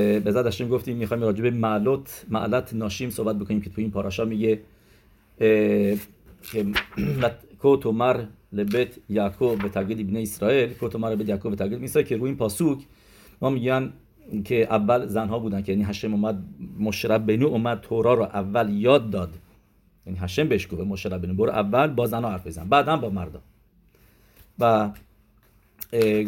به زد هشم گفتیم می‌خوایم راجع به معلات معلت ناشیم صحبت بکنیم که تو این پاراشا میگه که کوتو مر لبت یعقوب به تقلید ابن اسرائیل کوتو مر لبت یعقوب به تقلید اسرائیل که روی این پاسوک ما میگن که اول زنها بودن که یعنی هشم اومد مشرب بنو اومد تورا رو اول یاد داد یعنی هشم بهش گفت مشرب بنو برو اول با زنها حرف بزن بعدا با مردا و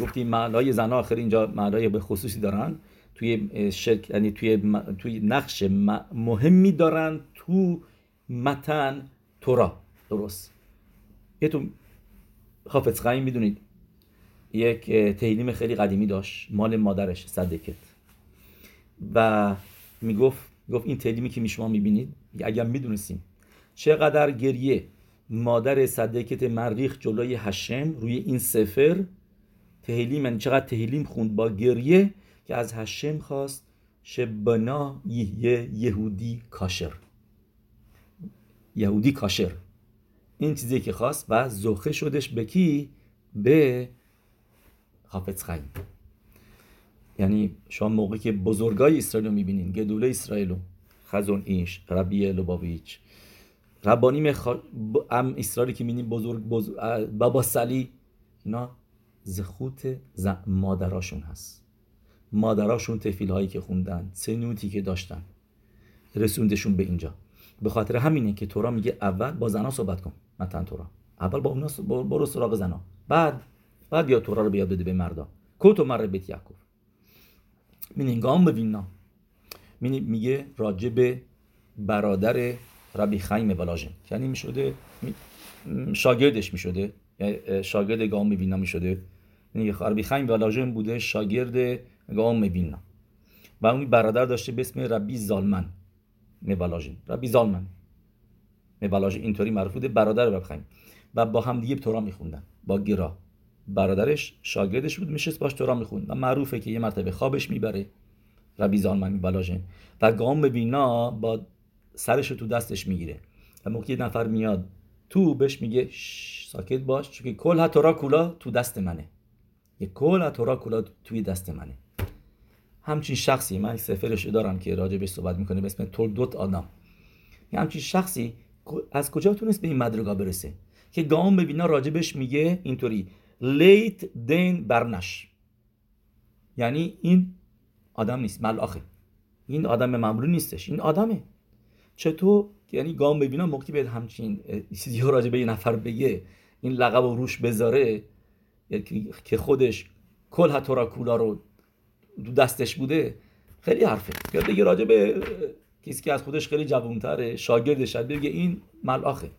گفتیم معنای زنها آخر اینجا معنای به خصوصی دارن توی شرک یعنی توی توی نقش مهمی دارن تو متن تورا. درست. یه تو حافظ قایم می‌دونید. یک تهیلیم خیلی قدیمی داشت. مال مادرش صدکت و می‌گفت گفت این تهیلیمی که می شما می‌بینید اگر می‌دونستیم چقدر گریه مادر صدکت مریخ جلوی هشم روی این سفر تهیلیم یعنی چقدر تهیلیم خوند با گریه که از هشم خواست شبنا یه یهودی کاشر. یهودی کاشر. این چیزی که خواست و زخه شدش به کی؟ به حافظ خیم یعنی شما موقعی که بزرگای اسرائیل رو می‌بینین گدوله اسرائیل خزون ایش ربی لوباویچ. ربانیم خ... ام اسرائیلی که می‌بینین بزرگ, بزرگ... بابا سلی اینا زخوت ز... مادراشون هست. مادراشون تفیل هایی که خوندن سنوتی که داشتن. رسوندشون به اینجا. به خاطر همینه که تورا میگه اول با زنا صحبت کن. متن تورا. اول با اونا برو سراغ زنا. بعد بعد بیا تورا رو بیاد بده به مردا. کوتو مر بیت یعقوب. من گام ببینا میگه راجع به برادر ربی خیم بلاژن. یعنی می‌شده شاگردش می‌شده. شاگرد گام میبینا می‌شده. یعنی ربی خیم بلاژن بوده شاگرد گام میبینا و اون برادر داشته به اسم ربی زالمن. مبالاژین ربی زالمن. مبالاژین اینطوری معروف بوده. برادر ربی خیم و با هم دیگه تورا میخوندن. با گرا برادرش شاگردش بود. میشست باش تورا می‌خوند. و معروفه که یه مرتبه خوابش می‌بره. ربی زالمن مبالاژین و گام بینا با سرش تو دستش می‌گیره. و موقعی نفر میاد تو بهش میگه ساکت باش. چون کل تورا کولا تو دست منه. یه کل تورا کولا توی دست منه. همچین شخصی من سفرش دارم که راجع بهش صحبت می‌کنه به اسم تولدوت آدم. یه همچین شخصی از کجا تونست به این مدرگا برسه؟ که گام ببینا راجبش میگه اینطوری لیت دین برنش. یعنی این آدم نیست. ملاخه این آدم معمولی نیستش. این آدمه. چطور؟ یعنی گام ببینا موقعی به همچین چیزی راجع به یه نفر بگه این لقب و روش بذاره که خودش کل هتورا کولا رو دو دستش بوده خیلی حرفه. یا بگه راجع به کسی که از خودش خیلی جوانتره شاگردش بگه این ملاخه.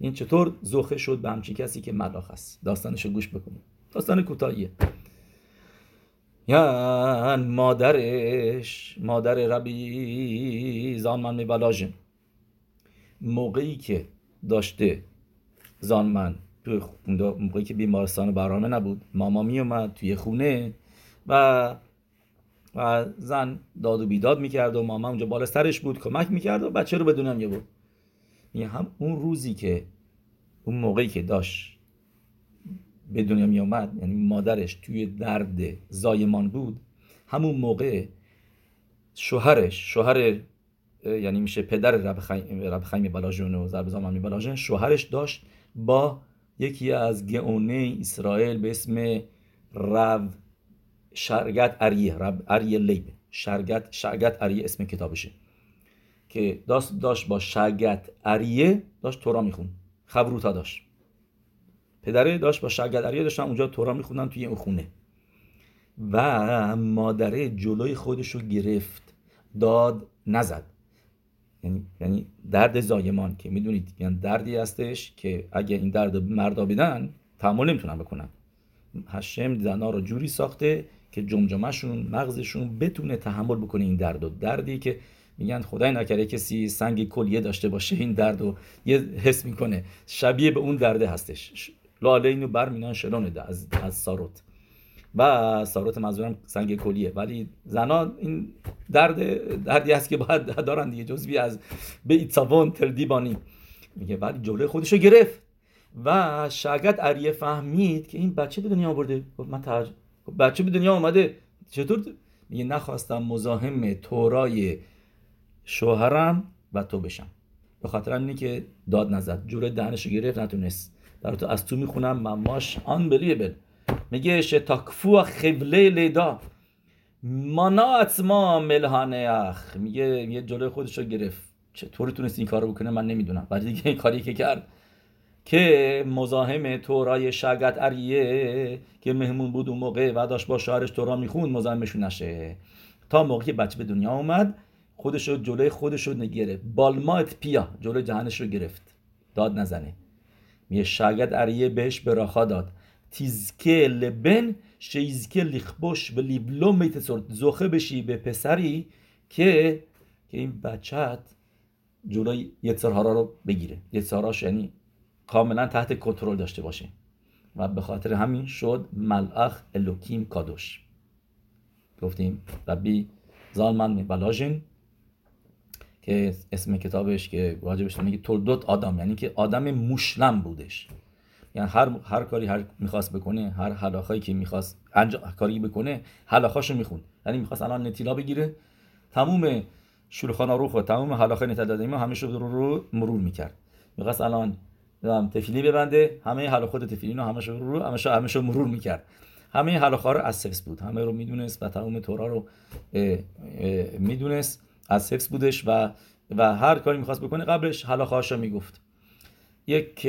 این چطور زخه شد به همچین کسی که ملاخ است؟ داستانش رو گوش بکنیم داستان کوتاهیه. یعنی مادرش مادر ربی زانمن میبلاژن موقعی که داشته زانمن توی موقعی که بیمارستان برنامه نبود ماما می اومد توی خونه و و زن داد و بیداد می‌کرد و ماما اونجا بالا سرش بود کمک می‌کرد و بچه رو دنیا می بود هم اون روزی که اون موقعی که داشت به دنیا می آمد یعنی مادرش توی درد زایمان بود همون موقع شوهرش شوهر یعنی میشه پدر رب خیم, بلاژون و زرب زمان بلاژون شوهرش داشت با یکی از گئونه اسرائیل به اسم رب شرگت اریه رب اریه لیب. شرگت شرگت اریه اسم کتابشه. که داشت داشت با شرگت اریه داشت تورا میخون خبروتا داشت. پدره داشت با شرگت اریه داشتن اونجا تورا میخوندن توی اون خونه. و مادره جلوی خودش رو گرفت. داد نزد. یعنی یعنی درد زایمان که می‌دونید یعنی دردی هستش که اگه این درد مردا بدن تحمل نمی‌تونن بکنن. هشم زنا رو جوری ساخته که جمجمهشون مغزشون بتونه تحمل بکنه این درد و دردی که میگن خدای نکرده کسی سنگ کلیه داشته باشه این درد رو یه حس می‌کنه. شبیه به اون درده هستش. لاله اینو برمینان شلونه از از ساروت. و ساروت منظورم سنگ کلیه. ولی زنا این درد دردی هست که باید دارن دیگه جزوی از به ایتساوان تردیبانی میگه ولی جلوی خودشو گرفت. و شاگرد اریه فهمید که این بچه به دنیا آورده. من بچه به دنیا آمده چطور؟ میگه نخواستم مزاحم تورای شوهرم و تو بشم. به خاطر اینه که داد نزد. جوره دهنش رو گرفت نتونست. در تو از تو می‌خونم مماش آن بلیبل میگه شتاکفو خبله لیدا. مانات ما ملهانه اخ. میگه یه جلوی خودش رو گرفت. چطور تونست این کار رو بکنه؟ من نمی‌دونم. ولی دیگه این کاری که کرد. که مزاحم تورای شگت اریه که مهمون بود اون موقع و داشت با شوهرش تورا می‌خوند مزاحمشون نشه. تا موقعی بچه به دنیا اومد خودش رو جلوی خودش رو نگرفت بالمات پیا جلوی جهنش رو گرفت. داد نزنه. میگه شگت اریه بهش براخا داد. تیزکه لبن شیزکه لیخبوش و لیبلو میتسورد زخه بشی به پسری که که این بچت جلوی یتسرهارا رو بگیره. یتسرهاراش یعنی کاملا تحت کنترل داشته باشه و به خاطر همین شد ملأخ الوکیم کادوش. گفتیم ربی زالمن بلاژین که اسم کتابش که راجبش میگه تولدوت آدم یعنی که آدم موشلم بودش. یعنی هر هر کاری هر می‌خواست بکنه هر حلاخایی که می‌خواست انجام کاری بکنه حلاخاشو می‌خوند. یعنی می‌خواست الان نتیلا بگیره. تموم شورخان روخ و تمام حلاخه نتیلا داده همه رو رو مرور می‌کرد. می‌خواست الان تفیلی ببنده. همه حال خود تفیلین رو همش رو همش همش رو مرور می‌کرد. همه حلاخا رو از سکس بود. همه رو می‌دونست و تمام تورا رو می‌دونست. از سکس بودش و و هر کاری می‌خواست بکنه قبلش حلاخاش رو می‌گفت. یک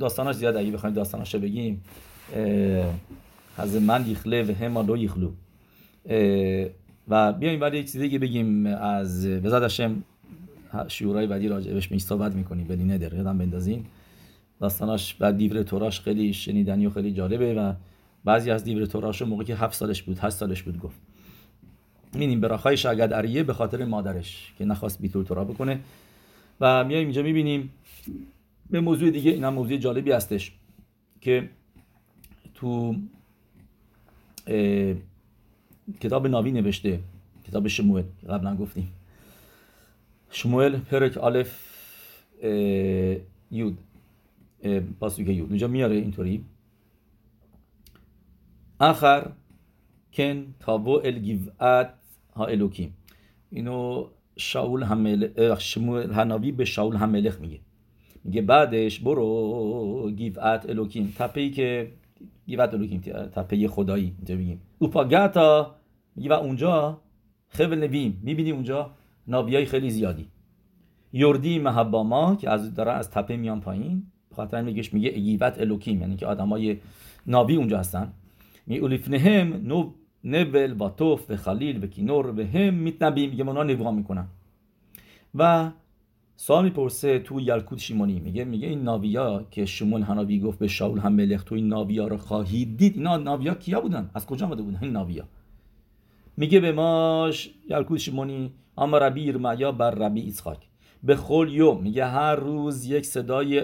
داستاناش زیاد اگه بخوایم داستاناش بگیم از من یخله و هما دو یخلو. و بیایم ولی یک چیزی بگیم. از بزاد هشم شیورای بعدی راجبش می صحبت می‌کنیم. ولی نداره. یادم بندازیم داستاناش بعد دیور توراش خیلی شنیدنی و خیلی جالبه و بعضی از دیور توراش موقعی که هفت سالش بود هشت سالش بود گفت. می‌بینیم براخای شاگرد اریه به خاطر مادرش که نخواست بیتور تورا بکنه. و میایم اینجا می‌بینیم به موضوع دیگه این هم موضوع جالبی هستش که تو کتاب ناوی نوشته کتاب شموئل قبلا گفتیم. شموئل پرک آلف یود. پاسوک یود اونجا میاره اینطوری. آخر کن تابو الگیوات ها الوکیم اینو شاول همل شموئل هناوی به شاول هملخ میگه. میگه بعدش برو گیوات الوکیم تپهی که گیوات الوکیم تپه خدایی اینجا بگیم اوپاگاتا میگه و اونجا خبل نویم می‌بینی اونجا نابیای خیلی زیادی. یوردی محباما که از داره از تپه میان پایین. خاطر میگهش میگه ایوت الوکیم یعنی که آدمای نابی اونجا هستن. می اولیفنهم نو نول و توف و خلیل و کینور و هم میتنبی میگه اونا نبوغا می‌کنن. و سوال می‌پرسه تو یلکوت شیمونی میگه میگه این ناویا که شمون هنابی گفت به شاول هم ملخ تو این ناویا رو خواهید دید؟ اینا ناویا کیا بودن؟ از کجا آمده بودن؟ این ناویا. میگه به ماش یلکوت شیمونی اما ربی ارمیا بر ربی ایسخاک به خول یوم میگه هر روز یک صدای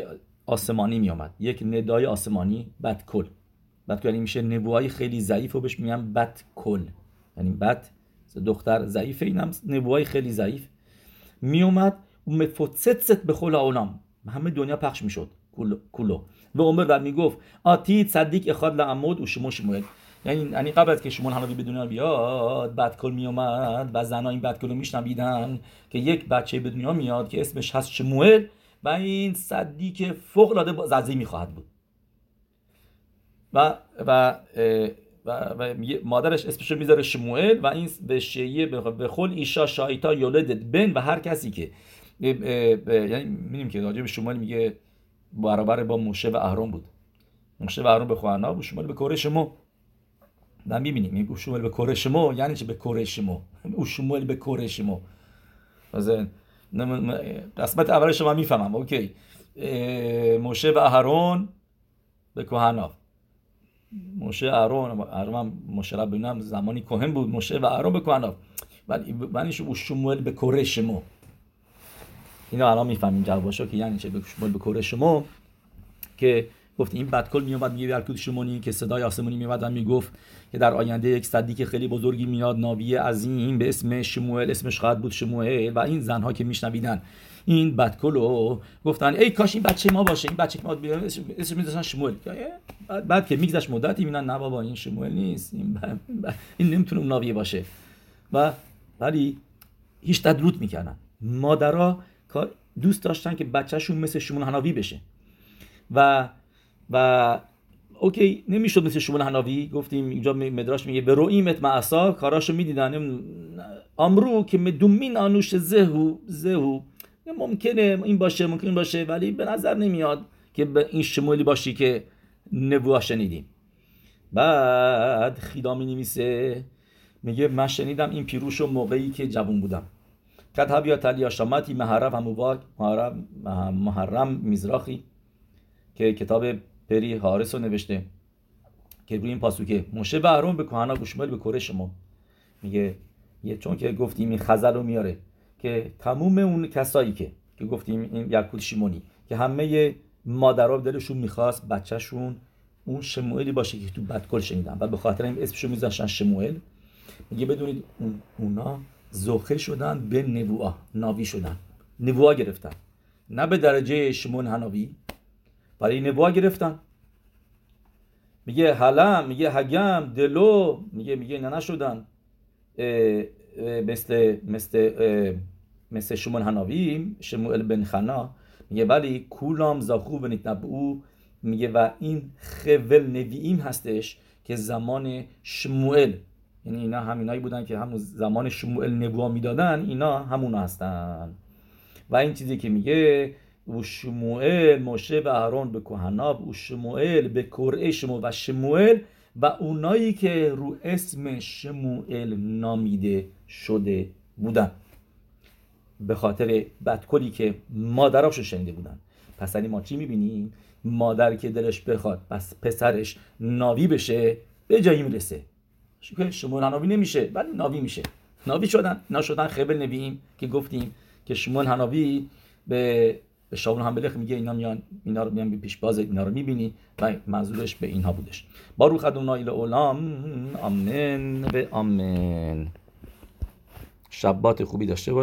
آسمانی میامد یک ندای آسمانی بد کل بد یعنی میشه نبوهای خیلی ضعیف و بهش میگن بد کل یعنی بد دختر ضعیفه اینم نبوهای خیلی ضعیف. میومد و مفوتست به خول اولام همه دنیا پخش می‌شد. کلو. و عمر و می‌گفت آتی صدیق اخاد لعمود و شما شموئل یعنی یعنی قبل از که شمون همه به دنیا بیاد بدکل می اومد و زنا این بدکل رو میشنویدن که یک بچه به دنیا میاد که اسمش هست شموئل و این صدی که فوق العاده ززی می‌خواهد بود. و و و, و مادرش اسمش می‌ذاره شموئل و این به شیعه به خل ایشا شایتا یولدت بن و هر کسی که یعنی می‌دونیم که راجع به شموئل میگه برابر با موشه و اهرام بود. موشه و اهرام به خواهنا و شموئل به کوره شما و می‌بینیم این شمول به کره شما یعنی چه به کره شما او شمول به کره شما قسمت اول شما می‌فهمم اوکی موشه و اهرون به کوهناف موشه اهرون اهرون موشه را ببینم زمانی کوهن بود موشه و اهرون به کوهناف ولی معنی او شمول به کره شما اینا الان می‌فهمیم جوابشو که یعنی چه به شمول به کره شما که گفت این بدکل میومد میگه در شمونی که صدای آسمونی میومد و می‌گفت که در آینده یک صدیق خیلی بزرگی میاد ناوی عظیم به اسم شموئل اسمش خواهد بود شموئل و این زنها که میشنویدن این بدکل رو گفتن ای کاش این بچه ما باشه این بچه ما اسمش میذاشتن شموئل. بعد که میگذشت مدتی می‌بینن نه بابا این شموئل نیست این, این نمی‌تونه اون باشه. و ولی هیچ تدروت می‌کردن. مادرها دوست داشتن که بچهشون مثل شمون هناوی بشه. و و اوکی نمی‌شد مثل شمون هناوی گفتیم اینجا مدراش میگه به رویمت معصا کاراشو می‌دیدن. امرو که مدومین آنوش زهو زهو. ممکنه این باشه ممکن باشه ولی به نظر نمیاد که به این شمولی باشی که نبوه شنیدیم. بعد خیدا می میگه من شنیدم این پیروش موقعی که جوون بودم. کتب یا تلیا شامتی محرم هموواک محرم میزراخی که کتاب پری حارس رو نوشته که روی این پاسوکه موشه و اهرون به کهانا گوشمال به کره شما. میگه یه چون که گفتیم این خزل رو میاره که تموم اون کسایی که که گفتیم این یعقوب شیمونی که همه مادرها دلشون می‌خواست بچهشون اون شموئلی باشه که تو بدکل شنیدن. و به خاطر این اسمشو میذاشتن شموئل. میگه بدونید اون اونا زخه شدن به نبوعا ناوی شدن. نبوعا گرفتن. نه به درجه شمون هناوی برای نبوعا گرفتن. میگه حلم میگه حگم دلو میگه میگه نه نشدن. مثل مثل مثل شمون هناوی شموئل بن خنا. میگه ولی کولام زاخو و نبو میگه و این خول نوییم هستش که زمان شموئل یعنی اینا همینایی بودن که همون زمان شموئل نبوها می‌دادن اینا همونا هستن. و این چیزی که میگه و شموئل موشه و اهرون به کهناب و شموئل به کرعه شمو و شموئل و اونایی که رو اسم شموئل نامیده شده بودن به خاطر بدکلی که مادراشو شنیده بودن پس ما چی می‌بینیم مادر که دلش بخواد پس پسرش ناوی بشه به جایی می‌رسه شمون هناوی نمیشه ولی ناوی میشه ناوی شدن نشدن خبر نبییم که گفتیم که شمون هناوی به به شاول هم میگه اینا میان اینا رو میان پیش باز اینا رو می‌بینی و منظورش به اینها بودش. با رو خدونا ایل اولام آمن به آمن شبات خوبی داشته باش